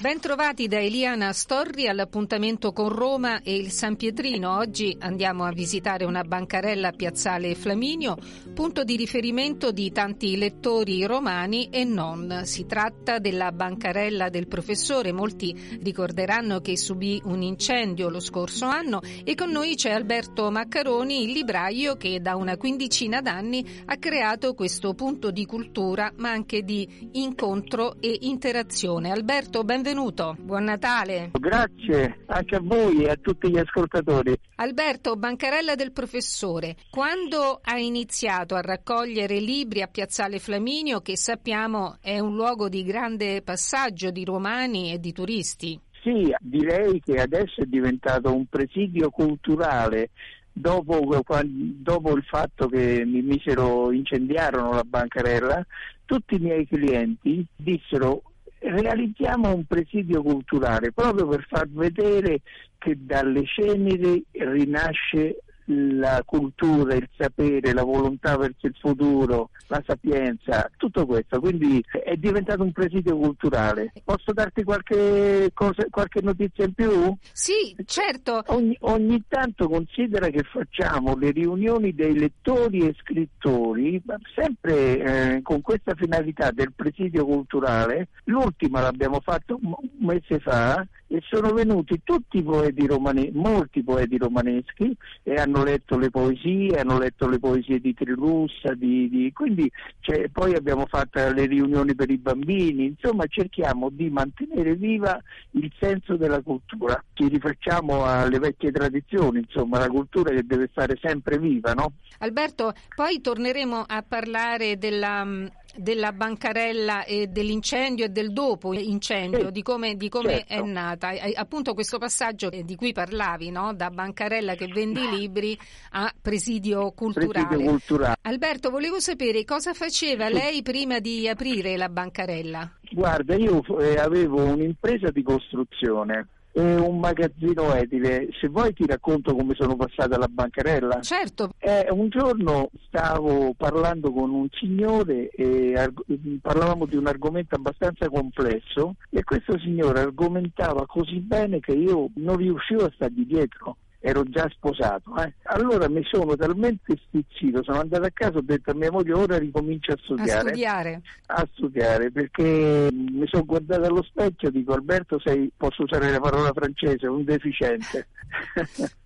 Ben trovati da Eliana Storri all'appuntamento con Roma e il San Pietrino. Oggi andiamo a visitare una bancarella a Piazzale Flaminio, punto di riferimento di tanti lettori romani e non. Si tratta della bancarella del professore. Molti ricorderanno che subì un incendio lo scorso anno e con noi c'è Alberto Maccaroni, il libraio che da una quindicina d'anni ha creato questo punto di cultura ma anche di incontro e interazione. Alberto, benvenuto. Buon Natale. Grazie anche a voi e a tutti gli ascoltatori. Alberto, bancarella del professore, quando ha iniziato a raccogliere libri a Piazzale Flaminio, che sappiamo è un luogo di grande passaggio di romani e di turisti? Sì, direi che adesso è diventato un presidio culturale. Dopo, dopo il fatto che mi misero, incendiarono la bancarella, tutti i miei clienti dissero realizziamo un presidio culturale proprio per far vedere che dalle ceneri rinasce la cultura, il sapere, la volontà verso il futuro, la sapienza, tutto questo. Quindi è diventato un presidio culturale. Posso darti qualche, cosa, qualche notizia in più? Sì, certo. Ogni, ogni, tanto considera che facciamo le riunioni dei lettori e scrittori, sempre eh, con questa finalità del presidio culturale. L'ultima l'abbiamo fatto un mese fa e sono venuti tutti i poeti romani, molti poeti romaneschi e hanno letto le poesie, hanno letto le poesie di Trilussa, di, di, quindi cioè, poi abbiamo fatto le riunioni per i bambini, insomma cerchiamo di mantenere viva il senso della cultura, ci rifacciamo alle vecchie tradizioni, insomma la cultura che deve stare sempre viva, no? Alberto, poi torneremo a parlare della della bancarella e dell'incendio e del dopo incendio, sì, di come, di come certo. è nata. Appunto questo passaggio di cui parlavi, no? da bancarella che vende i libri a presidio culturale. presidio culturale. Alberto, volevo sapere cosa faceva lei prima di aprire la bancarella. Guarda, io eh, avevo un'impresa di costruzione e un magazzino edile. Se vuoi ti racconto come sono passata alla bancarella. Certo. Eh, un giorno stavo parlando con un signore e arg- parlavamo di un argomento abbastanza complesso e questo signore argomentava così bene che io non riuscivo a stargli dietro ero già sposato. Eh. Allora mi sono talmente stizzito, sono andato a casa e ho detto a mia moglie ora ricomincio a studiare. A studiare. A studiare perché mi sono guardato allo specchio e dico Alberto sei, posso usare la parola francese, un deficiente.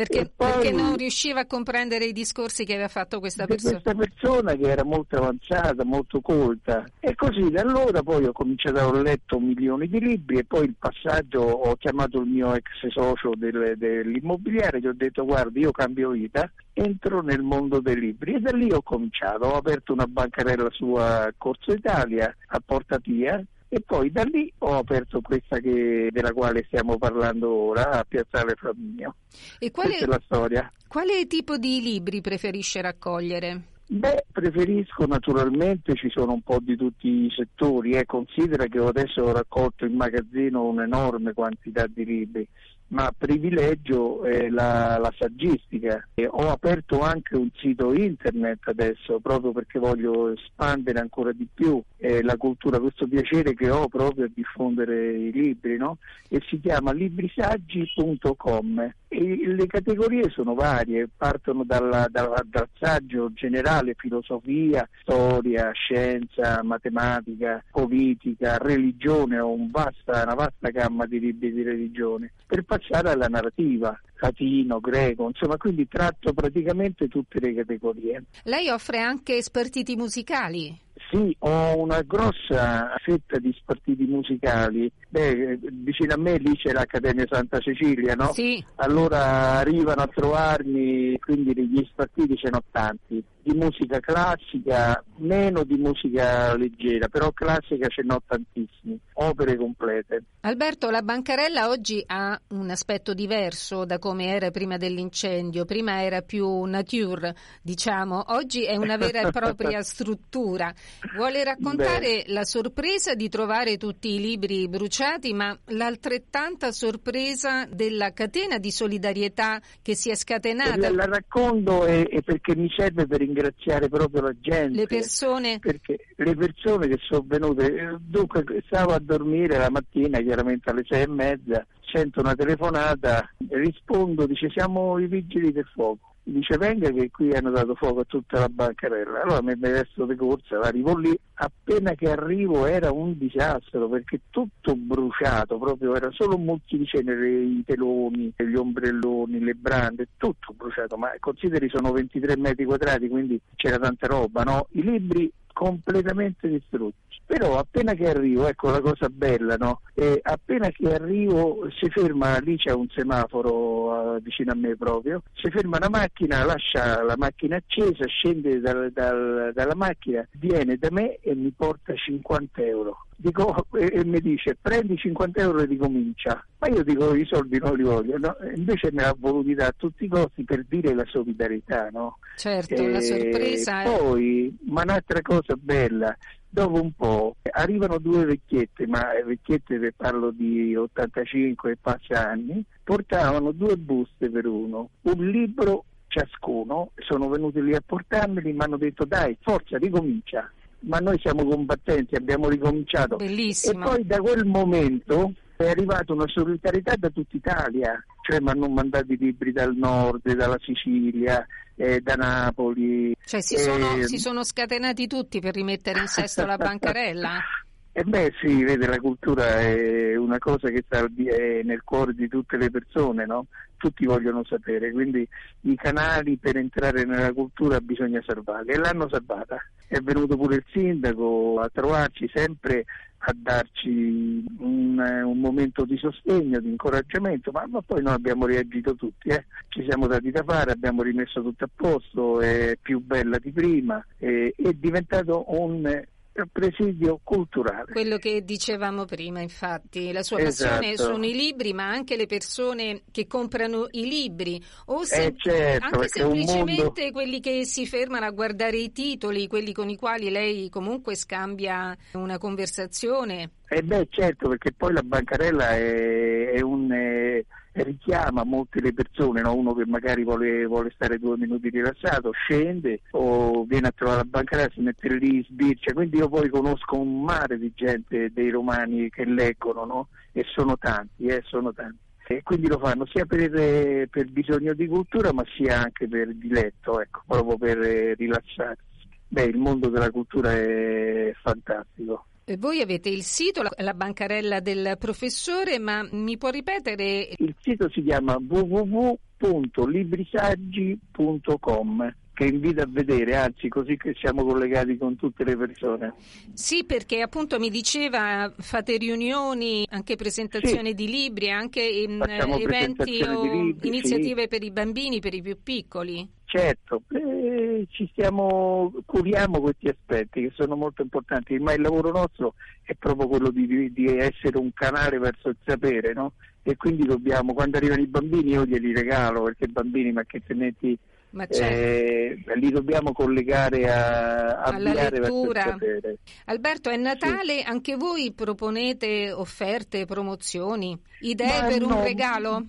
Perché, poi, perché, non riusciva a comprendere i discorsi che aveva fatto questa persona. Questa persona che era molto avanzata, molto colta. E così da allora poi ho cominciato a letto milioni di libri e poi il passaggio ho chiamato il mio ex socio del, dell'immobiliare che ho detto guarda io cambio vita, entro nel mondo dei libri e da lì ho cominciato. Ho aperto una bancarella sua a Corso Italia, a Porta Pia e poi da lì ho aperto questa che, della quale stiamo parlando ora a Piazzale Flaminio. E quale, questa è la storia. Quale tipo di libri preferisce raccogliere? Beh, preferisco naturalmente, ci sono un po' di tutti i settori, eh. considera che adesso ho raccolto in magazzino un'enorme quantità di libri, ma privilegio eh, la, la, saggistica. E ho aperto anche un sito internet adesso proprio perché voglio espandere ancora di più eh, la cultura, questo piacere che ho proprio a diffondere i libri, no? E si chiama librisaggi.com. E le categorie sono varie, partono dalla, dalla, dal saggio generale, filosofia, storia, scienza, matematica, politica, religione, ho un vasta, una vasta gamma di libri di religione, per passare alla narrativa, latino, greco, insomma, quindi tratto praticamente tutte le categorie. Lei offre anche spartiti musicali? Sì, ho una grossa fetta di spartiti musicali. Beh, vicino a me lì c'è l'Accademia Santa Cecilia, no? Sì. Allora arrivano a trovarmi, quindi gli spartiti ce n'ho tanti. di musica classica, meno di musica leggera, però classica ce n'ho tantissimi, opere complete. Alberto, la bancarella oggi ha un aspetto diverso da come era prima dell'incendio, prima era più nature, diciamo, oggi è una vera e propria struttura. Vuole raccontare Beh. la sorpresa di trovare tutti i libri bruciati, ma l'altrettanta sorpresa della catena di solidarietà che si è scatenata? La, la racconto e, e perché mi serve per ringraziare proprio la gente. Le persone? Perché le persone che sono venute, dunque stavo a dormire la mattina, chiaramente alle sei e mezza, sento una telefonata, rispondo, dice siamo i vigili del fuoco dice venga che qui hanno dato fuoco a tutta la bancarella. Allora mi vesto di corsa, arrivo lì, appena che arrivo era un disastro perché tutto bruciato, proprio era solo molti di cenere, i teloni, gli ombrelloni, le brande, tutto bruciato, ma consideri sono 23 metri quadrati, quindi c'era tanta roba, no? I libri completamente distrutti. Però appena che arrivo, ecco la cosa bella, no? Eh, appena che arrivo si ferma, lì c'è un semaforo uh, vicino a me proprio, si ferma la macchina, lascia la macchina accesa, scende dal, dal, dalla macchina, viene da me e mi porta 50 euro. Dico, e, e, mi dice prendi 50 euro e ricomincia. Ma io dico i soldi non li voglio, no? invece me l'ha voluti dare a tutti i costi per dire la solidarietà. No? Certo, e la sorpresa. Poi, ma un'altra cosa bella, dopo un po' arrivano due vecchiette, ma vecchiette che parlo di 85 e passa anni, portavano due buste per uno, un libro ciascuno, sono venuti lì a portarmeli, mi hanno detto dai, forza, ricomincia. Ma noi siamo combattenti, abbiamo ricominciato. Bellissimo. E poi da quel momento è arrivata una solidarietà da tutta Italia, cioè mi hanno mandato i libri dal nord, dalla Sicilia, eh, da Napoli. Cioè si sono, eh, si sono, scatenati tutti per rimettere in sesto la bancarella? Eh beh sì, vede, la cultura è una cosa che sta nel cuore di tutte le persone, no? Tutti vogliono sapere, quindi i canali per entrare nella cultura bisogna salvarli e l'hanno salvata. È venuto pure il sindaco a trovarci sempre a darci un, un, momento di sostegno, di incoraggiamento, ma, ma poi noi abbiamo reagito tutti, eh. ci siamo dati da fare, abbiamo rimesso tutto a posto, è più bella di prima, è, è diventato un presidio culturale. Quello che dicevamo prima, infatti, la sua passione esatto. sono i libri, ma anche le persone che comprano i libri, o se, eh certo, anche semplicemente mondo... quelli che si fermano a guardare i titoli, quelli con i quali lei comunque scambia una conversazione. Eh beh, certo, perché poi la bancarella è, è un... È richiama molte le persone, no? uno che magari vuole, vuole, stare due minuti rilassato, scende o viene a trovare la bancarella, si mette lì, sbircia, quindi io poi conosco un mare di gente, dei romani che leggono no? e sono tanti, eh, sono tanti. E quindi lo fanno sia per, per, bisogno di cultura ma sia anche per diletto, ecco, proprio per rilassarsi. Beh, il mondo della cultura è fantastico. Voi avete il sito, la bancarella del professore, ma mi può ripetere? Il sito si chiama www.librisaggi.com che invito a vedere, anzi così che siamo collegati con tutte le persone. Sì, perché appunto mi diceva fate riunioni, anche presentazioni sì. di libri, anche in, eventi o libri, iniziative sì. per i bambini, per i più piccoli. Certo, eh, ci stiamo, curiamo questi aspetti che sono molto importanti, ma il lavoro nostro è proprio quello di, di essere un canale verso il sapere, no? E quindi dobbiamo, quando arrivano i bambini io glieli regalo, perché i bambini, ma che se metti certo. eh, li dobbiamo collegare a, a alla lettura. Alberto, è Natale, sì. anche voi proponete offerte, promozioni, idee ma per no, un regalo?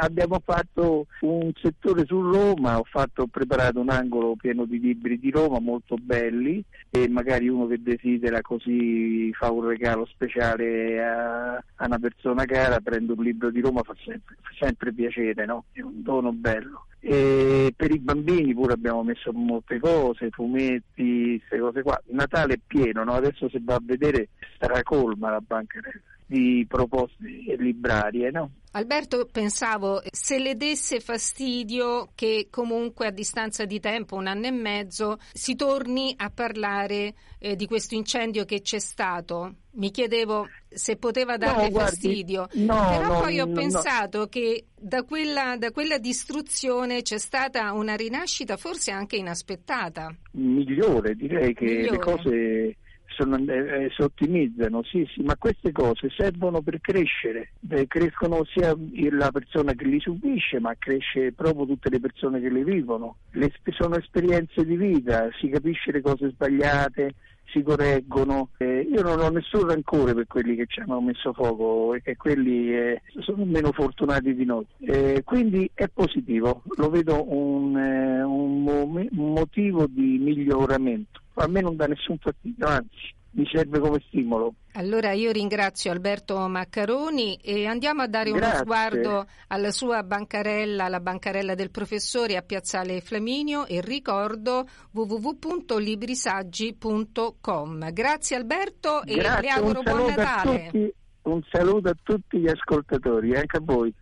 Abbiamo fatto un settore su Roma, ho, fatto, preparato un angolo pieno di libri di Roma molto belli e magari uno che desidera così fa un regalo speciale a, a una persona cara, prende un libro di Roma, fa sempre, fa sempre piacere, no? è un dono bello. E per i bambini pure abbiamo messo molte cose, fumetti, queste cose qua. Natale è pieno, no? adesso se va a vedere stracolma la banca di proposte librarie. No? Alberto, pensavo se le desse fastidio che comunque a distanza di tempo, un anno e mezzo, si torni a parlare eh, di questo incendio che c'è stato. Mi chiedevo se poteva darle no, guardi, fastidio, no, però no, poi ho pensato che da quella, da quella distruzione c'è stata una rinascita forse anche inaspettata. Migliore, direi che Migliore. le cose sono, eh, si ottimizzano, sì, sì, ma queste cose servono per crescere, Eh, crescono sia la persona che li subisce, ma cresce proprio tutte le persone che le vivono. Le, sono esperienze di vita, si capisce le cose sbagliate, si correggono. Eh, io non ho nessun rancore per quelli che ci hanno messo fuoco e che quelli eh, sono meno fortunati di noi. Eh, quindi è positivo, lo vedo un, eh, un, mo- un motivo di miglioramento. A me non dà nessun fastidio, anzi mi serve come stimolo. Allora io ringrazio Alberto Maccaroni e andiamo a dare uno Grazie. sguardo alla sua bancarella, la bancarella del professore a Piazzale Flaminio e ricordo www.librisaggi.com. Grazie Alberto e Grazie, le auguro un buon saluto a Natale. tutti, un saluto a tutti gli ascoltatori, anche a voi.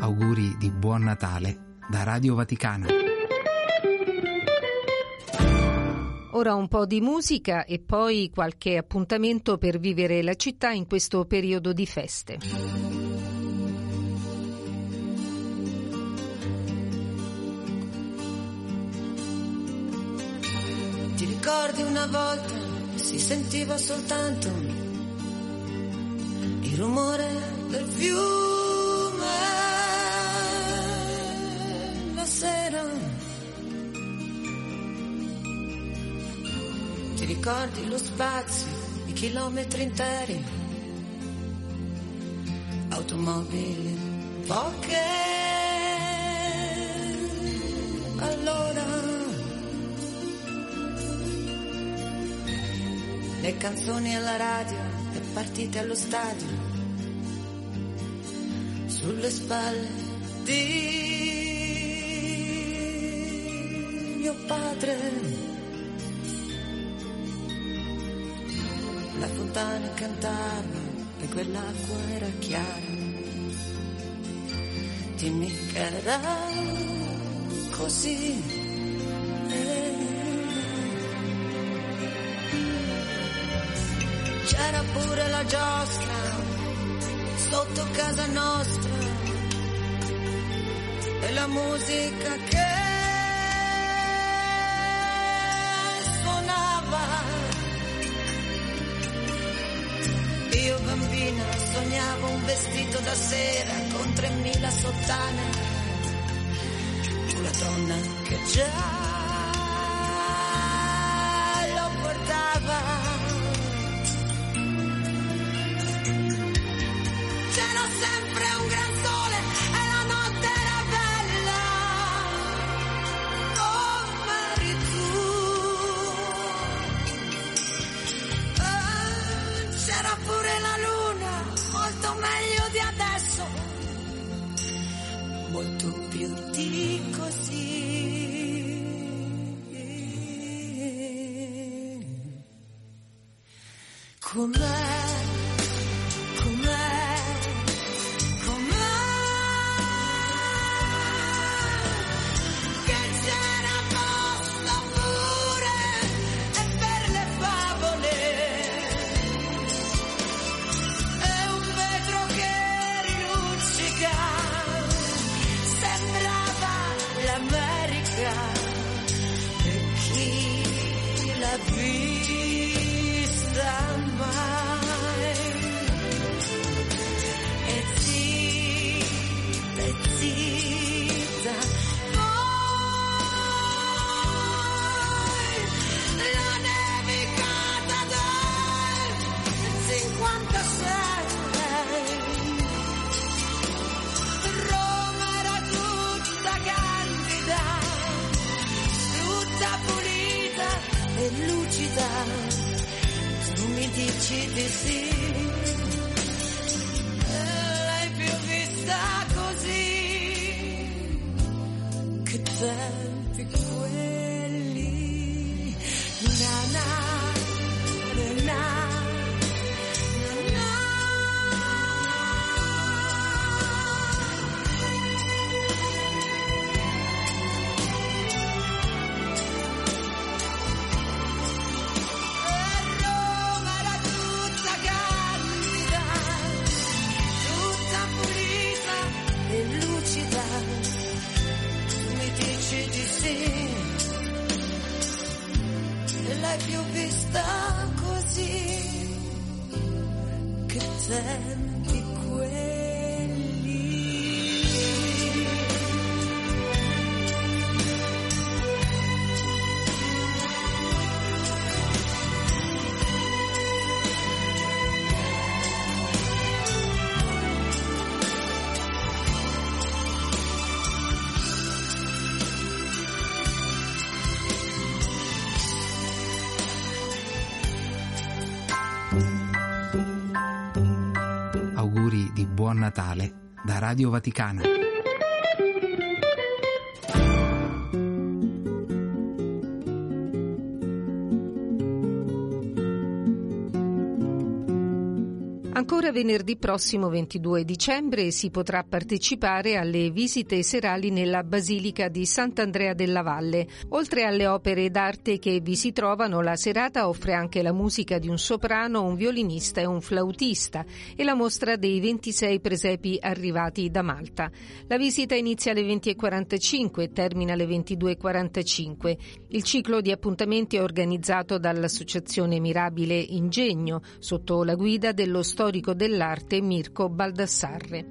Auguri di buon Natale da Radio Vaticana. Ora un po' di musica e poi qualche appuntamento per vivere la città in questo periodo di feste. Ti ricordi una volta si sentiva soltanto il rumore del fiume ricordi lo spazio, i chilometri interi, automobili, poche. Allora le canzoni alla radio, le partite allo stadio, sulle spalle di mio padre. Fontana cantava e quell'acqua era chiara. Dimmi che era così. C'era pure la giostra sotto casa nostra e la musica che suonava. Io bambina sognavo un vestito da sera con 3000 sottane, una donna che già molto più di così. Com'è? Chi l'ha Tu Auguri di buon Natale da Radio Vaticana. Venerdì prossimo 22 dicembre si potrà partecipare alle visite serali nella Basilica di Sant'Andrea della Valle. Oltre alle opere d'arte che vi si trovano, la serata offre anche la musica di un soprano, un violinista e un flautista e la mostra dei 26 presepi arrivati da Malta. La visita inizia alle 20.45 e termina alle 22.45. Il ciclo di appuntamenti è organizzato dall'Associazione Mirabile Ingegno sotto la guida dello storico dell'arte Mirko Baldassarre.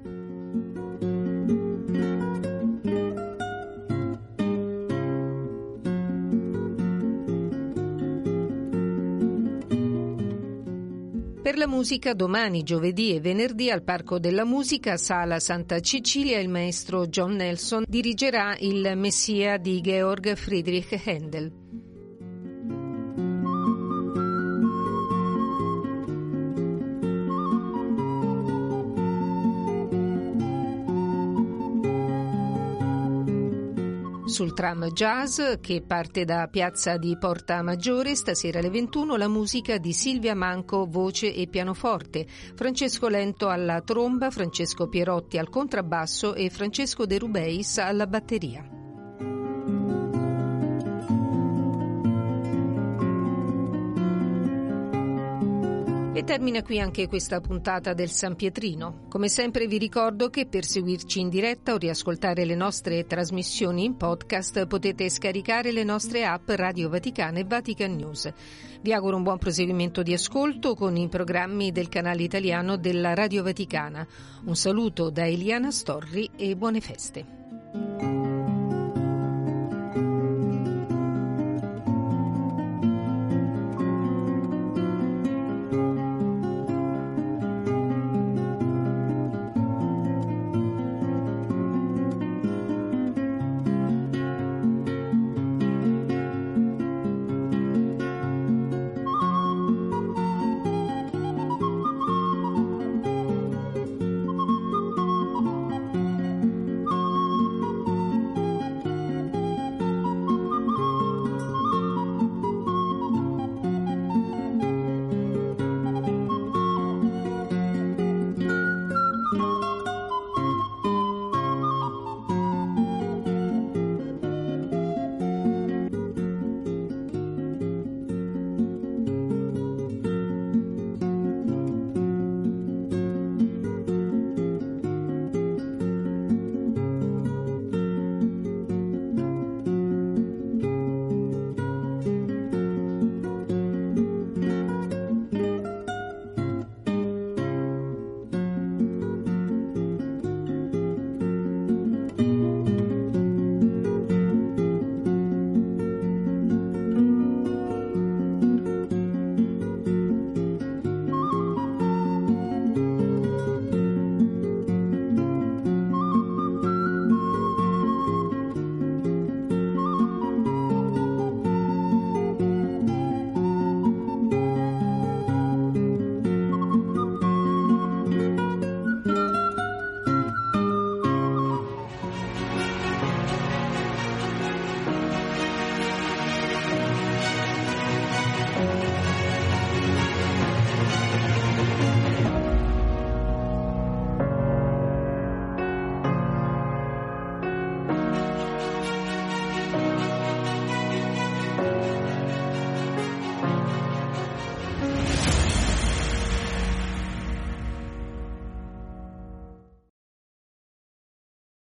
Per la musica domani, giovedì e venerdì al Parco della Musica, Sala Santa Cecilia, il maestro John Nelson dirigerà il Messia di Georg Friedrich Händel. Sul tram jazz che parte da piazza di Porta Maggiore stasera alle 21 la musica di Silvia Manco voce e pianoforte, Francesco Lento alla tromba, Francesco Pierotti al contrabbasso e Francesco De Rubeis alla batteria. Termina qui anche questa puntata del San Pietrino. Come sempre vi ricordo che per seguirci in diretta o riascoltare le nostre trasmissioni in podcast potete scaricare le nostre app Radio Vaticana e Vatican News. Vi auguro un buon proseguimento di ascolto con i programmi del canale italiano della Radio Vaticana. Un saluto da Eliana Storri e buone feste.